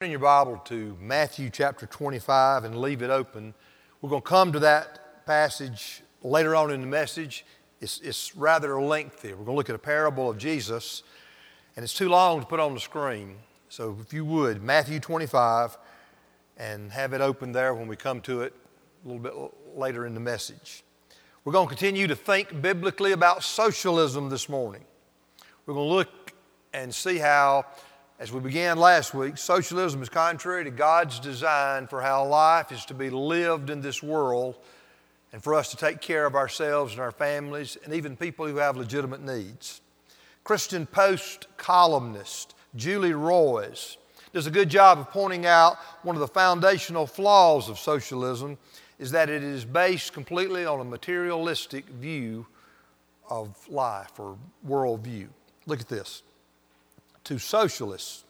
Turn your Bible to Matthew chapter 25 and leave it open. We're going to come to that passage later on in the message. It's, it's rather lengthy. We're going to look at a parable of Jesus, and it's too long to put on the screen. So if you would, Matthew 25, and have it open there when we come to it a little bit later in the message. We're going to continue to think biblically about socialism this morning. We're going to look and see how as we began last week, socialism is contrary to God's design for how life is to be lived in this world and for us to take care of ourselves and our families and even people who have legitimate needs. Christian Post columnist Julie Roys does a good job of pointing out one of the foundational flaws of socialism is that it is based completely on a materialistic view of life or worldview. Look at this to socialists.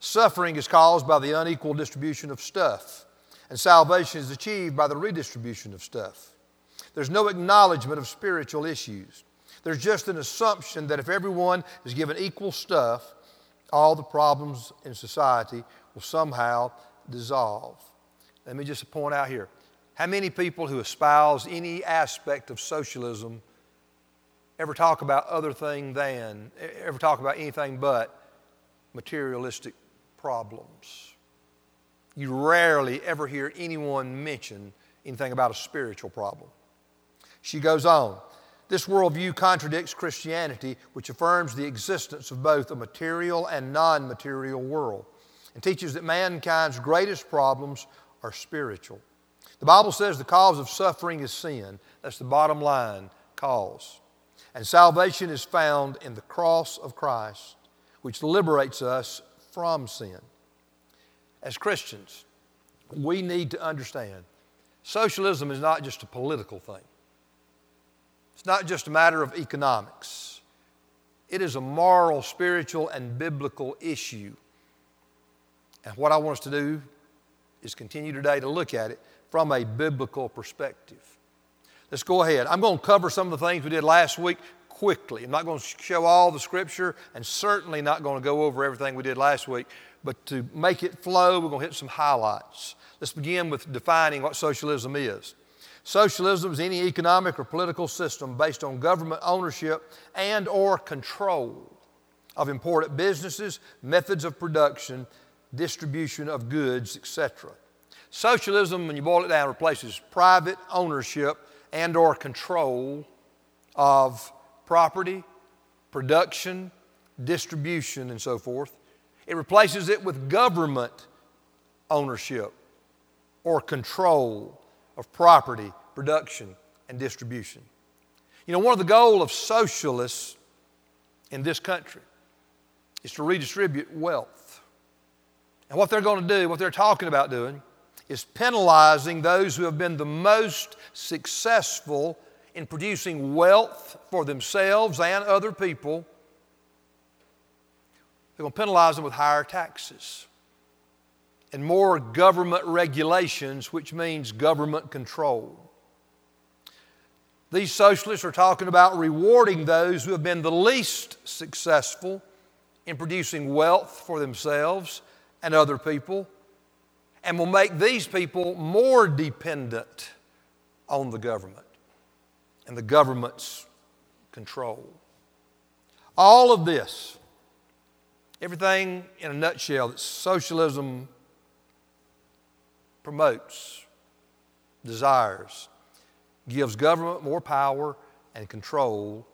Suffering is caused by the unequal distribution of stuff, and salvation is achieved by the redistribution of stuff. There's no acknowledgement of spiritual issues. There's just an assumption that if everyone is given equal stuff, all the problems in society will somehow dissolve. Let me just point out here how many people who espouse any aspect of socialism ever talk about other thing than, ever talk about anything but materialistic problems. You rarely ever hear anyone mention anything about a spiritual problem. She goes on. This worldview contradicts Christianity, which affirms the existence of both a material and non material world, and teaches that mankind's greatest problems are spiritual. The Bible says the cause of suffering is sin. That's the bottom line cause. And salvation is found in the cross of Christ which liberates us from sin. As Christians, we need to understand socialism is not just a political thing, it's not just a matter of economics. It is a moral, spiritual, and biblical issue. And what I want us to do is continue today to look at it from a biblical perspective. Let's go ahead. I'm going to cover some of the things we did last week quickly. I'm not going to show all the scripture and certainly not going to go over everything we did last week, but to make it flow, we're going to hit some highlights. Let's begin with defining what socialism is. Socialism is any economic or political system based on government ownership and or control of important businesses, methods of production, distribution of goods, etc. Socialism, when you boil it down, replaces private ownership and or control of property, production, distribution, and so forth. It replaces it with government ownership or control of property, production, and distribution. You know, one of the goals of socialists in this country is to redistribute wealth. And what they're going to do, what they're talking about doing, is penalizing those who have been the most successful in producing wealth for themselves and other people, they're going to penalize them with higher taxes and more government regulations, which means government control. These socialists are talking about rewarding those who have been the least successful in producing wealth for themselves and other people, and will make these people more dependent on the government and the government's control. All of this, everything in a nutshell that socialism promotes, desires, gives government more power and control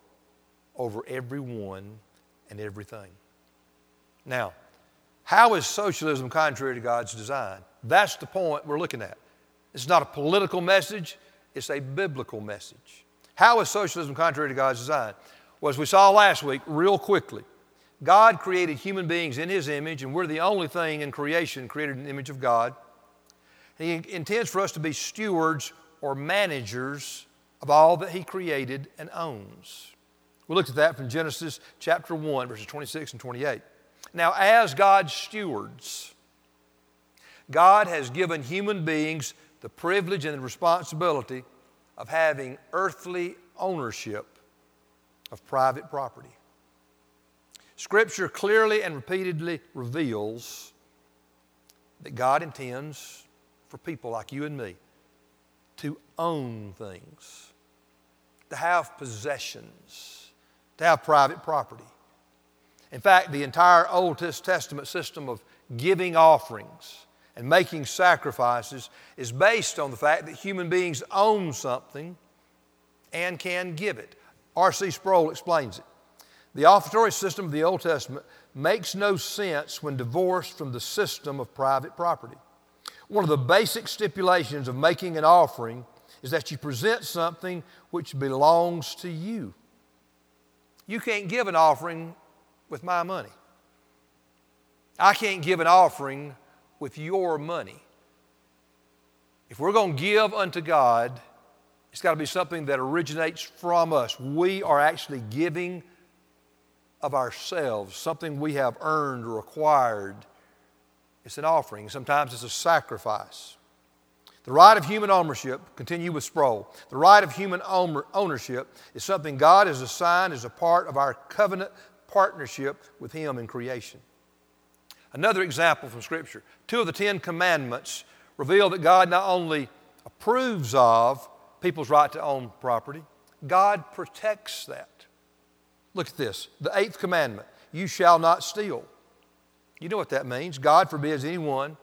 over everyone and everything. Now, how is socialism contrary to God's design? That's the point we're looking at. It's not a political message, it's a biblical message. How is socialism contrary to God's design? Well, as we saw last week, real quickly, God created human beings in His image, and we're the only thing in creation created in the image of God. And He intends for us to be stewards or managers of all that He created and owns. We looked at that from Genesis chapter 1, verses 26 and 28. Now, as God's stewards, God has given human beings the privilege and the responsibility of having earthly ownership of private property. Scripture clearly and repeatedly reveals that God intends for people like you and me to own things, to have possessions, to have private property. In fact, the entire Old Testament system of giving offerings and making sacrifices is based on the fact that human beings own something and can give it. R.C. Sproul explains it. The offertory system of the Old Testament makes no sense when divorced from the system of private property. One of the basic stipulations of making an offering is that you present something which belongs to you. You can't give an offering with my money. I can't give an offering with your money. If we're going to give unto God, it's got to be something that originates from us. We are actually giving of ourselves, something we have earned or acquired. It's an offering. Sometimes it's a sacrifice. The right of human ownership, continue with Sproul, the right of human ownership is something God has assigned as a part of our covenant partnership with Him in creation. Another example from Scripture two of the Ten Commandments reveal that God not only approves of people's right to own property, God protects that. Look at this the eighth commandment you shall not steal. You know what that means. God forbids anyone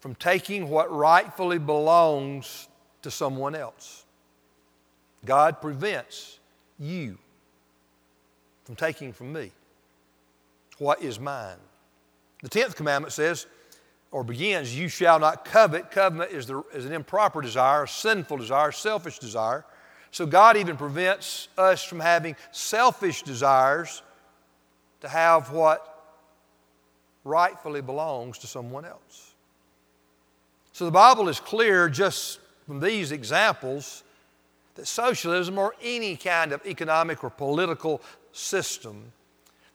from taking what rightfully belongs to someone else. God prevents you from taking from me what is mine. The tenth commandment says, or begins, You shall not covet. Covenant is, the, is an improper desire, a sinful desire, selfish desire. So God even prevents us from having selfish desires to have what rightfully belongs to someone else. So the Bible is clear just from these examples that socialism or any kind of economic or political system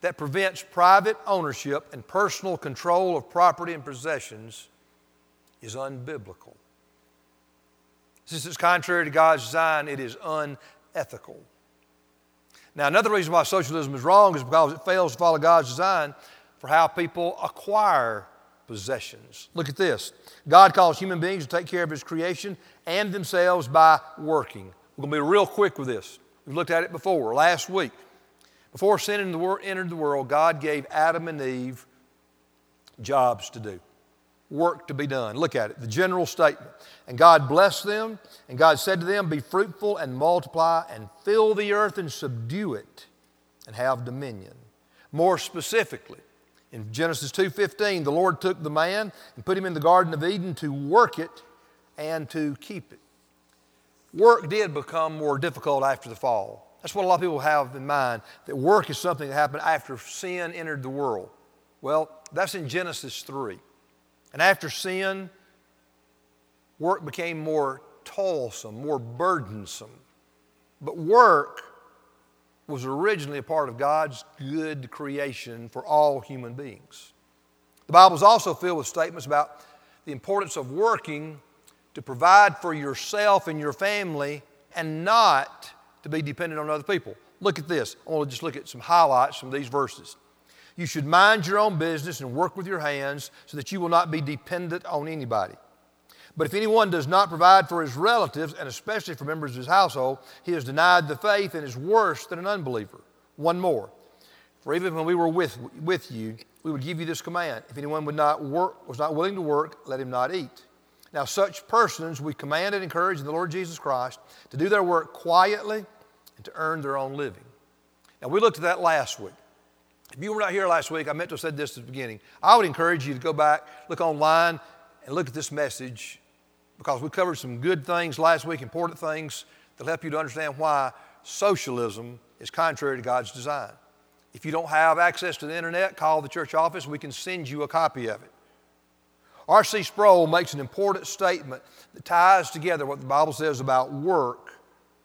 that prevents private ownership and personal control of property and possessions is unbiblical. Since it's contrary to God's design, it is unethical. Now, another reason why socialism is wrong is because it fails to follow God's design for how people acquire possessions. Look at this God calls human beings to take care of His creation and themselves by working. We're going to be real quick with this. We've looked at it before, last week. Before sin entered the world, God gave Adam and Eve jobs to do work to be done. Look at it, the general statement. And God blessed them, and God said to them, Be fruitful and multiply, and fill the earth and subdue it, and have dominion. More specifically, in Genesis 2:15, the Lord took the man and put him in the Garden of Eden to work it and to keep it. Work did become more difficult after the fall. That's what a lot of people have in mind, that work is something that happened after sin entered the world. Well, that's in Genesis 3. And after sin, work became more toilsome, more burdensome. But work was originally a part of God's good creation for all human beings. The Bible is also filled with statements about the importance of working to provide for yourself and your family and not to be dependent on other people. Look at this. I want to just look at some highlights from these verses. You should mind your own business and work with your hands so that you will not be dependent on anybody. But if anyone does not provide for his relatives, and especially for members of his household, he has denied the faith and is worse than an unbeliever. One more. For even when we were with, with you, we would give you this command. If anyone would not work, was not willing to work, let him not eat. Now, such persons we command and encourage in the Lord Jesus Christ to do their work quietly and to earn their own living. Now, we looked at that last week. If you were not here last week, I meant to have said this at the beginning. I would encourage you to go back, look online, and look at this message because we covered some good things last week, important things that'll help you to understand why socialism is contrary to God's design. If you don't have access to the internet, call the church office. We can send you a copy of it. R.C. Sproul makes an important statement that ties together what the Bible says about work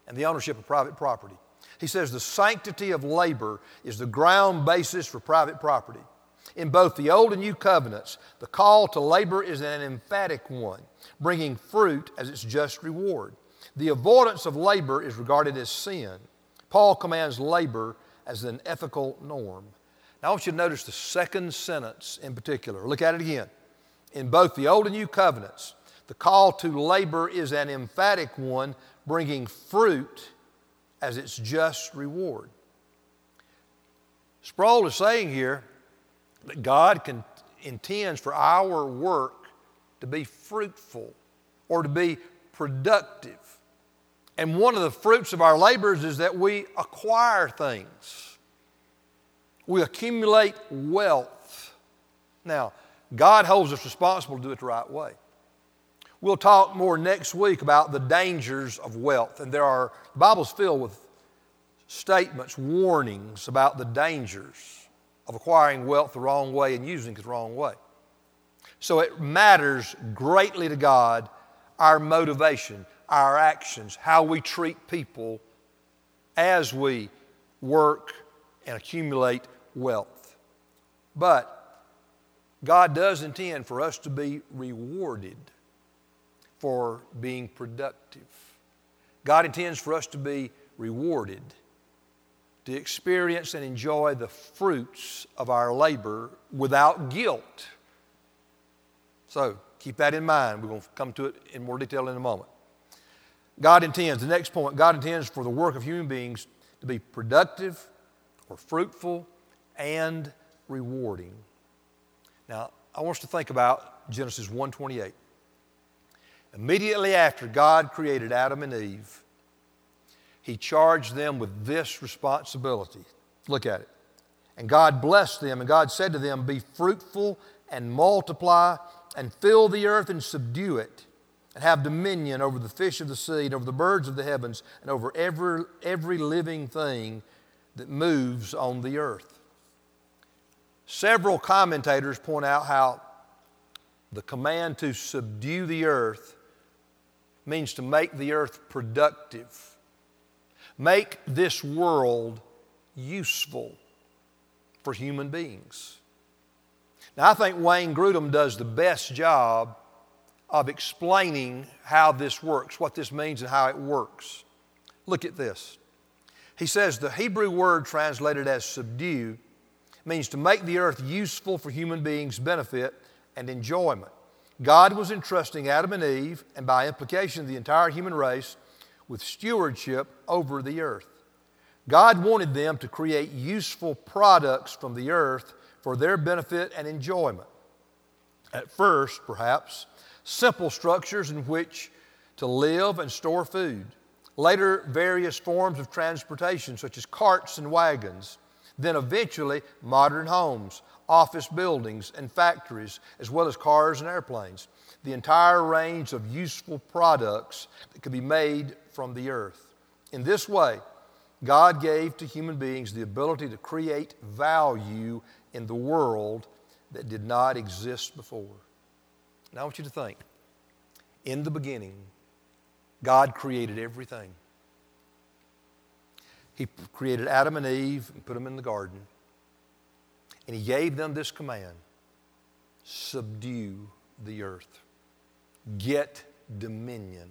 and the ownership of private property. He says the sanctity of labor is the ground basis for private property. In both the Old and New covenants, the call to labor is an emphatic one, bringing fruit as its just reward. The avoidance of labor is regarded as sin. Paul commands labor as an ethical norm. Now, I want you to notice the second sentence in particular. Look at it again. In both the Old and New covenants, the call to labor is an emphatic one, bringing fruit as its just reward. Sproul is saying here that God can, intends for our work to be fruitful or to be productive. And one of the fruits of our labors is that we acquire things, we accumulate wealth. Now, God holds us responsible to do it the right way. We'll talk more next week about the dangers of wealth, and there are, the Bible's filled with statements, warnings about the dangers of acquiring wealth the wrong way and using it the wrong way. So it matters greatly to God our motivation, our actions, how we treat people as we work and accumulate wealth. But God does intend for us to be rewarded for being productive. God intends for us to be rewarded, to experience and enjoy the fruits of our labor without guilt. So keep that in mind. We're going to come to it in more detail in a moment. God intends, the next point, God intends for the work of human beings to be productive or fruitful and rewarding. Now, I want us to think about Genesis 1:28. Immediately after God created Adam and Eve, he charged them with this responsibility. Look at it. And God blessed them, and God said to them, Be fruitful and multiply, and fill the earth and subdue it, and have dominion over the fish of the sea, and over the birds of the heavens, and over every, every living thing that moves on the earth. Several commentators point out how the command to subdue the earth means to make the earth productive, make this world useful for human beings. Now, I think Wayne Grudem does the best job of explaining how this works, what this means, and how it works. Look at this. He says the Hebrew word translated as subdue means to make the earth useful for human beings' benefit and enjoyment. God was entrusting Adam and Eve, and by implication the entire human race, with stewardship over the earth. God wanted them to create useful products from the earth for their benefit and enjoyment. At first, perhaps, simple structures in which to live and store food. Later, various forms of transportation, such as carts and wagons. Then, eventually, modern homes, office buildings, and factories, as well as cars and airplanes. The entire range of useful products that could be made from the earth. In this way, God gave to human beings the ability to create value in the world that did not exist before. Now, I want you to think in the beginning, God created everything. He created Adam and Eve and put them in the garden. And he gave them this command subdue the earth, get dominion.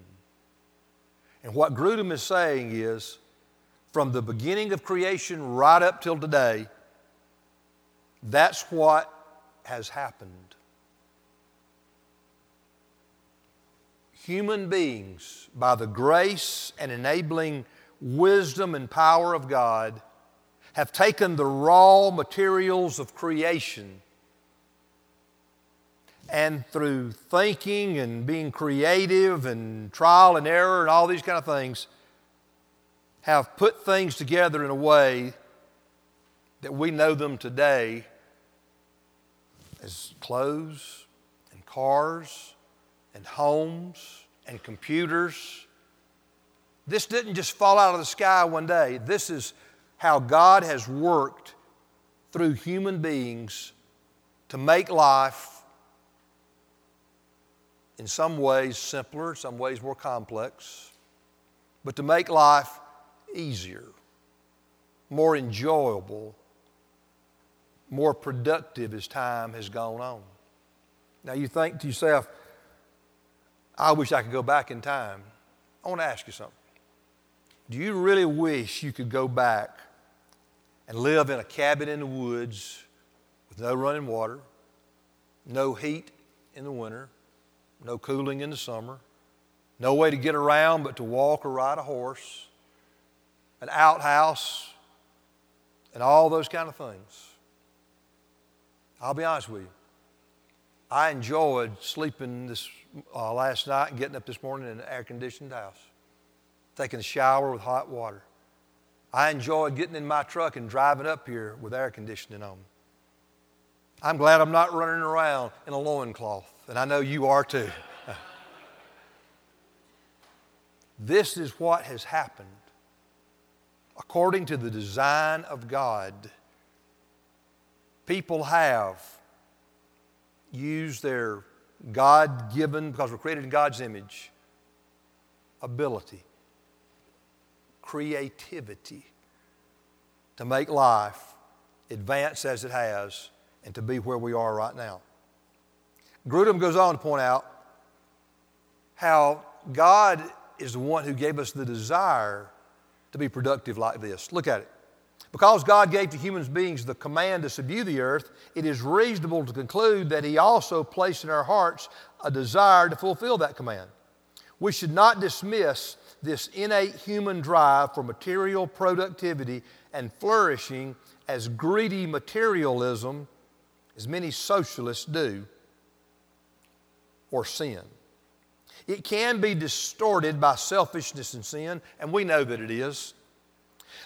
And what Grudem is saying is from the beginning of creation right up till today, that's what has happened. Human beings, by the grace and enabling wisdom and power of God, have taken the raw materials of creation and through thinking and being creative and trial and error and all these kind of things, have put things together in a way that we know them today as clothes and cars and homes and computers. This didn't just fall out of the sky one day. This is how God has worked through human beings to make life in some ways simpler, some ways more complex, but to make life easier, more enjoyable, more productive as time has gone on. Now you think to yourself, I wish I could go back in time. I want to ask you something. Do you really wish you could go back and live in a cabin in the woods with no running water, no heat in the winter, no cooling in the summer, no way to get around but to walk or ride a horse, an outhouse, and all those kind of things. I'll be honest with you. I enjoyed sleeping this uh, last night and getting up this morning in an air conditioned house, taking a shower with hot water. I enjoyed getting in my truck and driving up here with air conditioning on. I'm glad I'm not running around in a loincloth, and I know you are too. this is what has happened according to the design of God. People have used their God given, because we're created in God's image, ability, creativity to make life advance as it has and to be where we are right now. Grudem goes on to point out how God is the one who gave us the desire to be productive like this. Look at it. Because God gave to human beings the command to subdue the earth, it is reasonable to conclude that He also placed in our hearts a desire to fulfill that command. We should not dismiss this innate human drive for material productivity and flourishing as greedy materialism as many socialists do, or sin. It can be distorted by selfishness and sin, and we know that it is.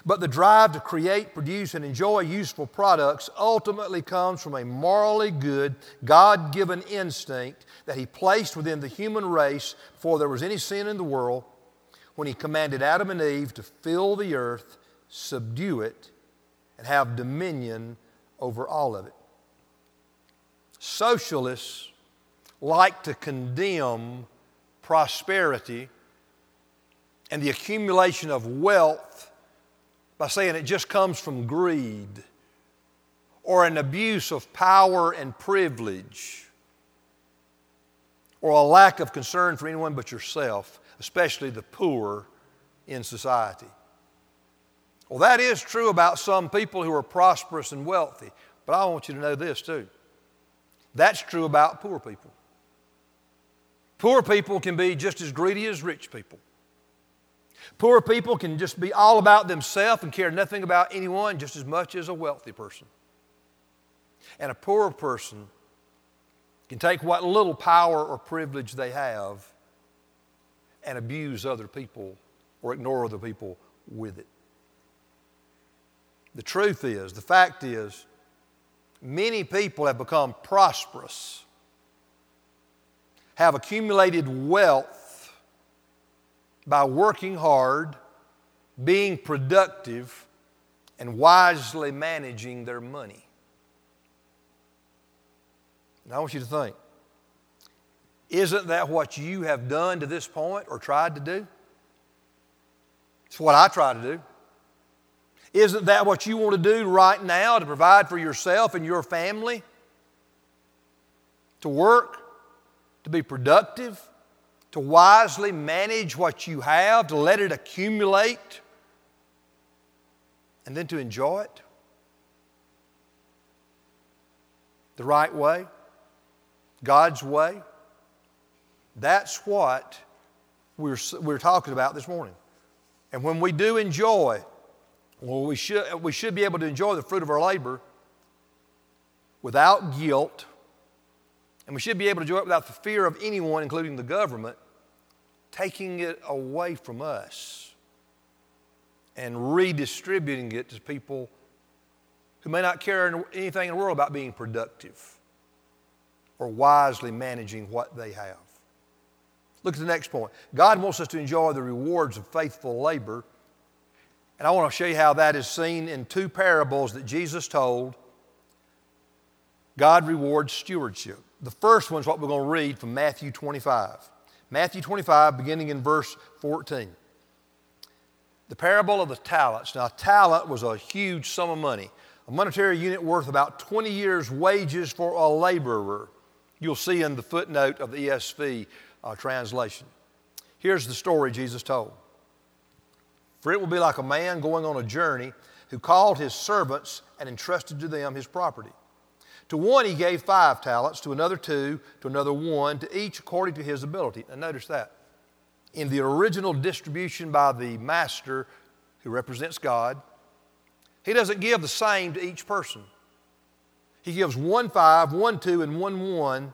But the drive to create, produce, and enjoy useful products ultimately comes from a morally good, God given instinct that He placed within the human race before there was any sin in the world when He commanded Adam and Eve to fill the earth, subdue it, and have dominion over all of it. Socialists like to condemn prosperity and the accumulation of wealth by saying it just comes from greed or an abuse of power and privilege or a lack of concern for anyone but yourself, especially the poor in society. Well, that is true about some people who are prosperous and wealthy, but I want you to know this too. That's true about poor people. Poor people can be just as greedy as rich people. Poor people can just be all about themselves and care nothing about anyone just as much as a wealthy person. And a poor person can take what little power or privilege they have and abuse other people or ignore other people with it. The truth is, the fact is, many people have become prosperous, have accumulated wealth by working hard, being productive, and wisely managing their money. Now, I want you to think isn't that what you have done to this point or tried to do? It's what I try to do. Isn't that what you want to do right now to provide for yourself and your family? To work, to be productive, to wisely manage what you have, to let it accumulate, and then to enjoy it the right way, God's way. That's what we're, we're talking about this morning. And when we do enjoy, well, we should, we should be able to enjoy the fruit of our labor without guilt, and we should be able to enjoy it without the fear of anyone, including the government, taking it away from us and redistributing it to people who may not care anything in the world about being productive or wisely managing what they have. Look at the next point. God wants us to enjoy the rewards of faithful labor and I want to show you how that is seen in two parables that Jesus told. God rewards stewardship. The first one is what we're going to read from Matthew 25. Matthew 25, beginning in verse 14. The parable of the talents. Now, talent was a huge sum of money, a monetary unit worth about 20 years' wages for a laborer. You'll see in the footnote of the ESV uh, translation. Here's the story Jesus told. For it will be like a man going on a journey who called his servants and entrusted to them his property. To one he gave five talents, to another two, to another one, to each according to his ability. Now notice that. In the original distribution by the master who represents God, he doesn't give the same to each person. He gives one five, one two, and one one,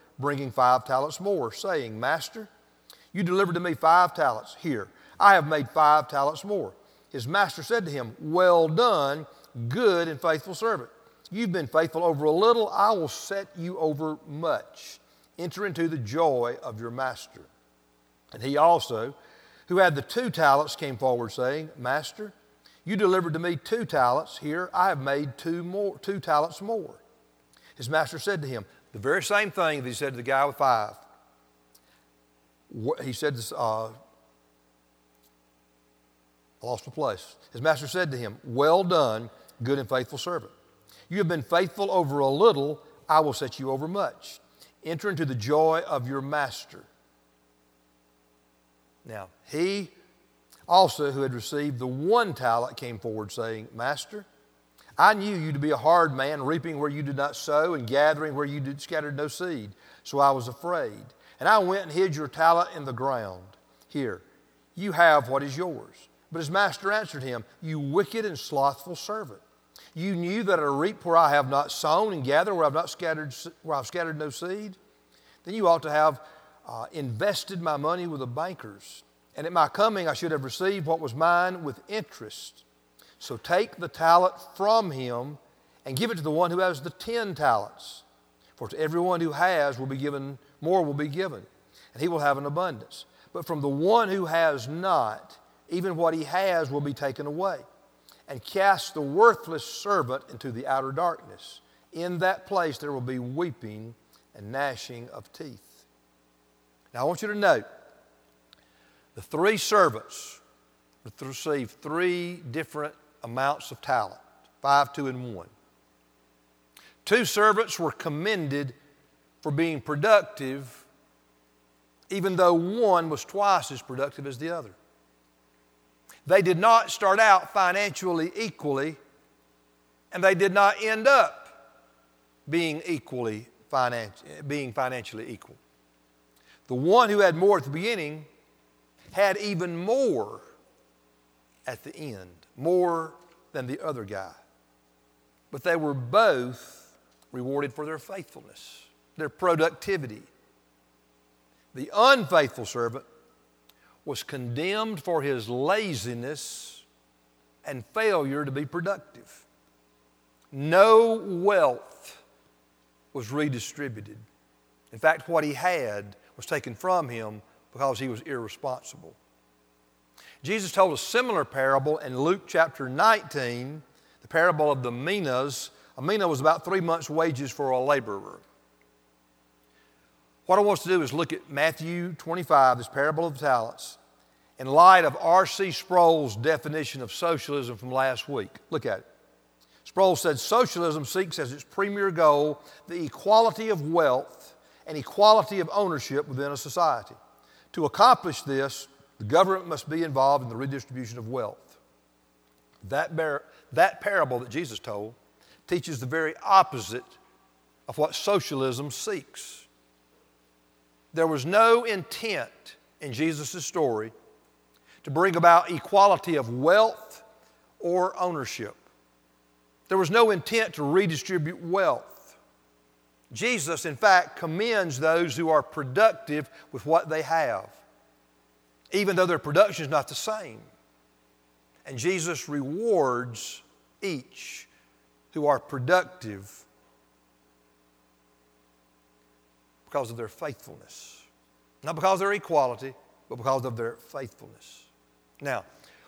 bringing five talents more, saying, Master, you delivered to me five talents. Here, I have made five talents more. His master said to him, Well done, good and faithful servant. You've been faithful over a little, I will set you over much. Enter into the joy of your master. And he also, who had the two talents, came forward, saying, Master, you delivered to me two talents. Here, I have made two, more, two talents more. His master said to him, the very same thing that he said to the guy with five he said, uh, I lost my place. His master said to him, Well done, good and faithful servant. You have been faithful over a little, I will set you over much. Enter into the joy of your master. Now, he also, who had received the one talent, came forward, saying, Master, I knew you to be a hard man, reaping where you did not sow and gathering where you did scattered no seed. So I was afraid. And I went and hid your talent in the ground. Here, you have what is yours. But his master answered him, You wicked and slothful servant. You knew that I reap where I have not sown and gather where I've not scattered, where I've scattered no seed. Then you ought to have uh, invested my money with the bankers. And at my coming, I should have received what was mine with interest. So take the talent from him and give it to the one who has the ten talents. For to everyone who has will be given more will be given, and he will have an abundance. But from the one who has not, even what he has will be taken away. And cast the worthless servant into the outer darkness. In that place there will be weeping and gnashing of teeth. Now I want you to note the three servants received three different amounts of talent five, two, and one. Two servants were commended for being productive, even though one was twice as productive as the other. They did not start out financially equally, and they did not end up being equally finan- being financially equal. The one who had more at the beginning had even more at the end, more than the other guy. But they were both rewarded for their faithfulness their productivity. The unfaithful servant was condemned for his laziness and failure to be productive. No wealth was redistributed. In fact, what he had was taken from him because he was irresponsible. Jesus told a similar parable in Luke chapter 19, the parable of the minas. A mina was about three months' wages for a laborer. What I want us to do is look at Matthew 25, this parable of the talents, in light of R.C. Sproul's definition of socialism from last week. Look at it. Sproul said socialism seeks as its premier goal the equality of wealth and equality of ownership within a society. To accomplish this, the government must be involved in the redistribution of wealth. That, bar- that parable that Jesus told teaches the very opposite of what socialism seeks. There was no intent in Jesus' story to bring about equality of wealth or ownership. There was no intent to redistribute wealth. Jesus, in fact, commends those who are productive with what they have, even though their production is not the same. And Jesus rewards each who are productive because of their faithfulness. Not because of their equality, but because of their faithfulness. Now,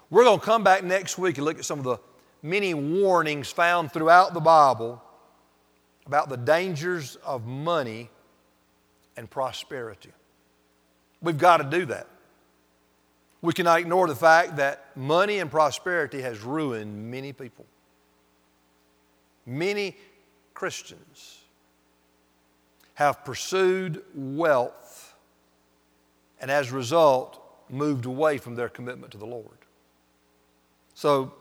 we're going to come back next week and look at some of the many warnings found throughout the Bible about the dangers of money and prosperity. We've got to do that. We cannot ignore the fact that money and prosperity has ruined many people. Many Christians have pursued wealth and as a result moved away from their commitment to the Lord. So,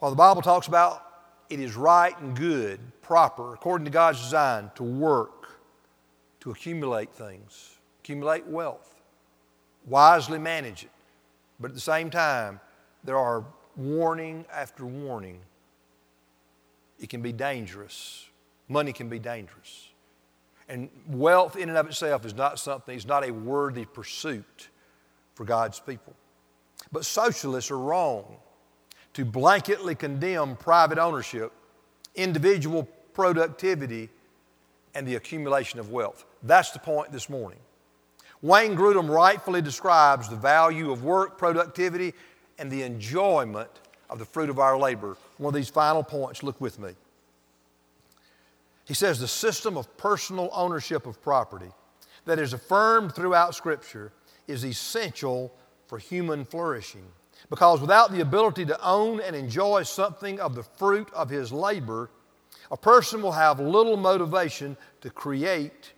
while the Bible talks about it is right and good, proper, according to God's design, to work, to accumulate things, accumulate wealth, wisely manage it. But at the same time, there are warning after warning. It can be dangerous. Money can be dangerous. And wealth in and of itself is not something, it's not a worthy pursuit for God's people. But socialists are wrong to blanketly condemn private ownership, individual productivity, and the accumulation of wealth. That's the point this morning. Wayne Grudem rightfully describes the value of work, productivity, and the enjoyment of the fruit of our labor. One of these final points, look with me. He says the system of personal ownership of property that is affirmed throughout Scripture is essential for human flourishing. Because without the ability to own and enjoy something of the fruit of his labor, a person will have little motivation to create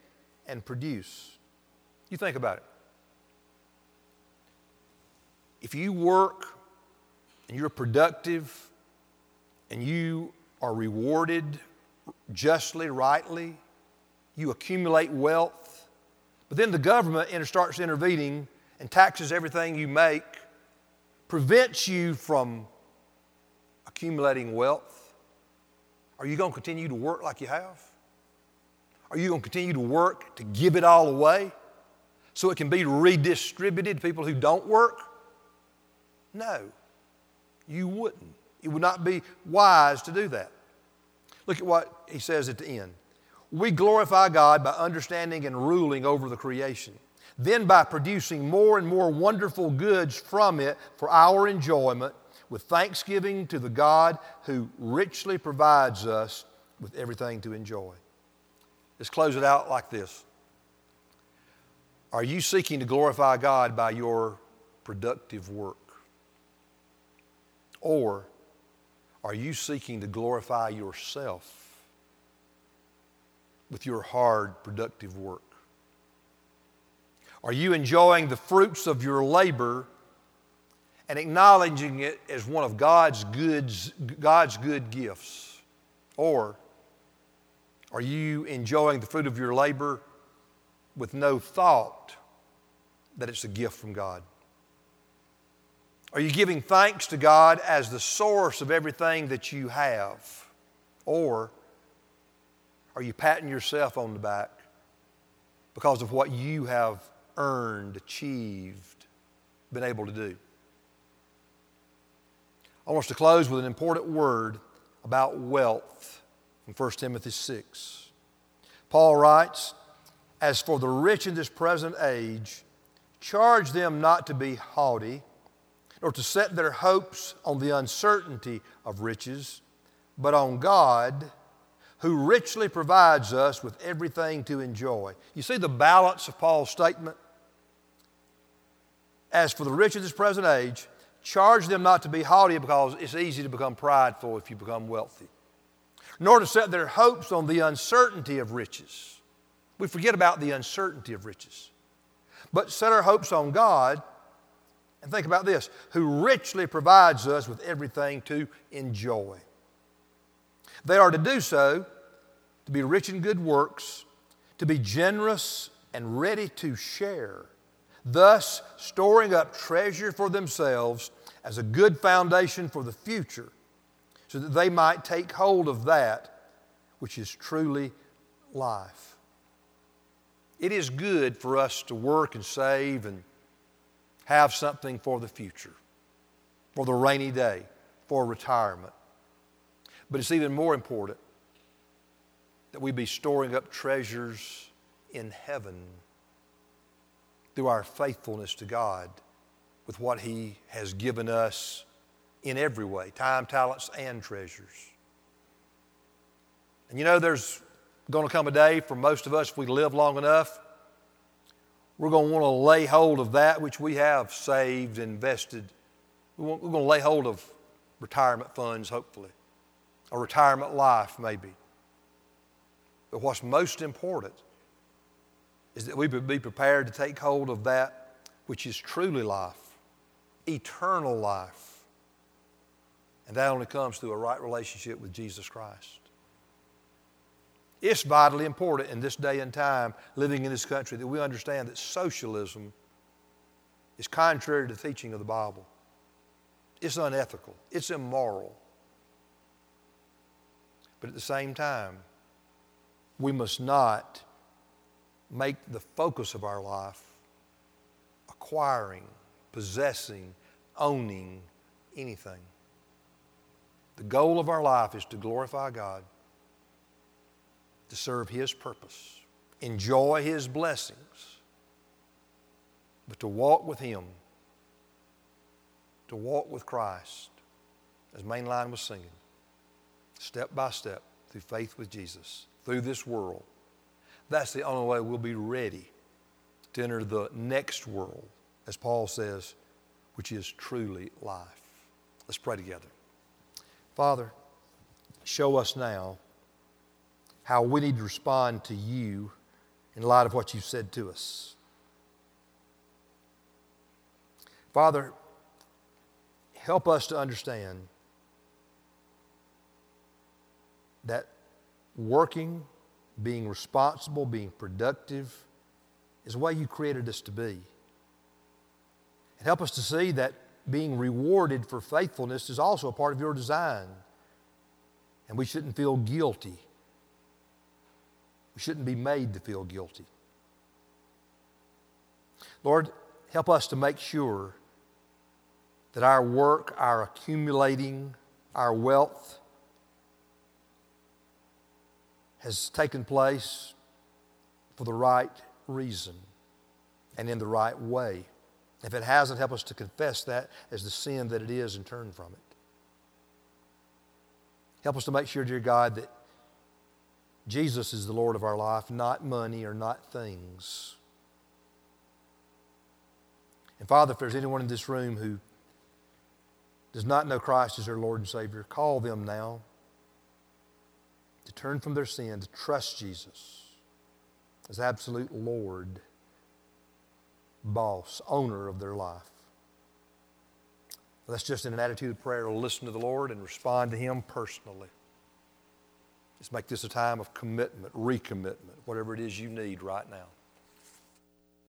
and produce. You think about it. If you work and you're productive and you are rewarded justly, rightly, you accumulate wealth, but then the government starts intervening and taxes everything you make prevents you from accumulating wealth, are you going to continue to work like you have? Are you going to continue to work to give it all away so it can be redistributed to people who don't work? No, you wouldn't. It would not be wise to do that. Look at what he says at the end. We glorify God by understanding and ruling over the creation then by producing more and more wonderful goods from it for our enjoyment, with thanksgiving to the God who richly provides us with everything to enjoy. Let's close it out like this Are you seeking to glorify God by your productive work? Or are you seeking to glorify yourself with your hard, productive work? Are you enjoying the fruits of your labor and acknowledging it as one of God's, goods, God's good gifts? Or are you enjoying the fruit of your labor with no thought that it's a gift from God? Are you giving thanks to God as the source of everything that you have? Or are you patting yourself on the back because of what you have earned, achieved, been able to do. I want us to close with an important word about wealth from 1 Timothy 6. Paul writes, As for the rich in this present age, charge them not to be haughty, nor to set their hopes on the uncertainty of riches, but on God who richly provides us with everything to enjoy. You see the balance of Paul's statement? As for the rich of this present age, charge them not to be haughty because it's easy to become prideful if you become wealthy, nor to set their hopes on the uncertainty of riches. We forget about the uncertainty of riches, but set our hopes on God. And think about this who richly provides us with everything to enjoy. They are to do so, to be rich in good works, to be generous and ready to share thus storing up treasure for themselves as a good foundation for the future, so that they might take hold of that which is truly life. It is good for us to work and save and have something for the future, for the rainy day, for retirement. But it's even more important that we be storing up treasures in heaven through our faithfulness to God with what He has given us in every way time, talents, and treasures. And you know, there's going to come a day for most of us, if we live long enough, we're going to want to lay hold of that which we have saved, invested. We're going to lay hold of retirement funds, hopefully, a retirement life, maybe. But what's most important is that we be prepared to take hold of that which is truly life, eternal life. And that only comes through a right relationship with Jesus Christ. It's vitally important in this day and time, living in this country, that we understand that socialism is contrary to the teaching of the Bible. It's unethical, it's immoral. But at the same time, we must not make the focus of our life acquiring, possessing, owning anything. The goal of our life is to glorify God to serve His purpose, enjoy His blessings, but to walk with Him, to walk with Christ, as Mainline was singing, step by step through faith with Jesus, through this world. That's the only way we'll be ready to enter the next world, as Paul says, which is truly life. Let's pray together. Father, show us now how we need to respond to you in light of what you've said to us. Father, help us to understand that working, being responsible, being productive is the way you created us to be. And help us to see that being rewarded for faithfulness is also a part of your design. And we shouldn't feel guilty we shouldn't be made to feel guilty. Lord, help us to make sure that our work, our accumulating, our wealth has taken place for the right reason and in the right way. If it hasn't, help us to confess that as the sin that it is and turn from it. Help us to make sure, dear God, that Jesus is the Lord of our life, not money or not things. And Father, if there's anyone in this room who does not know Christ as their Lord and Savior, call them now to turn from their sin, to trust Jesus as absolute Lord, boss, owner of their life. That's just in an attitude of prayer listen to the Lord and respond to Him personally. Let's make this a time of commitment, recommitment, whatever it is you need right now.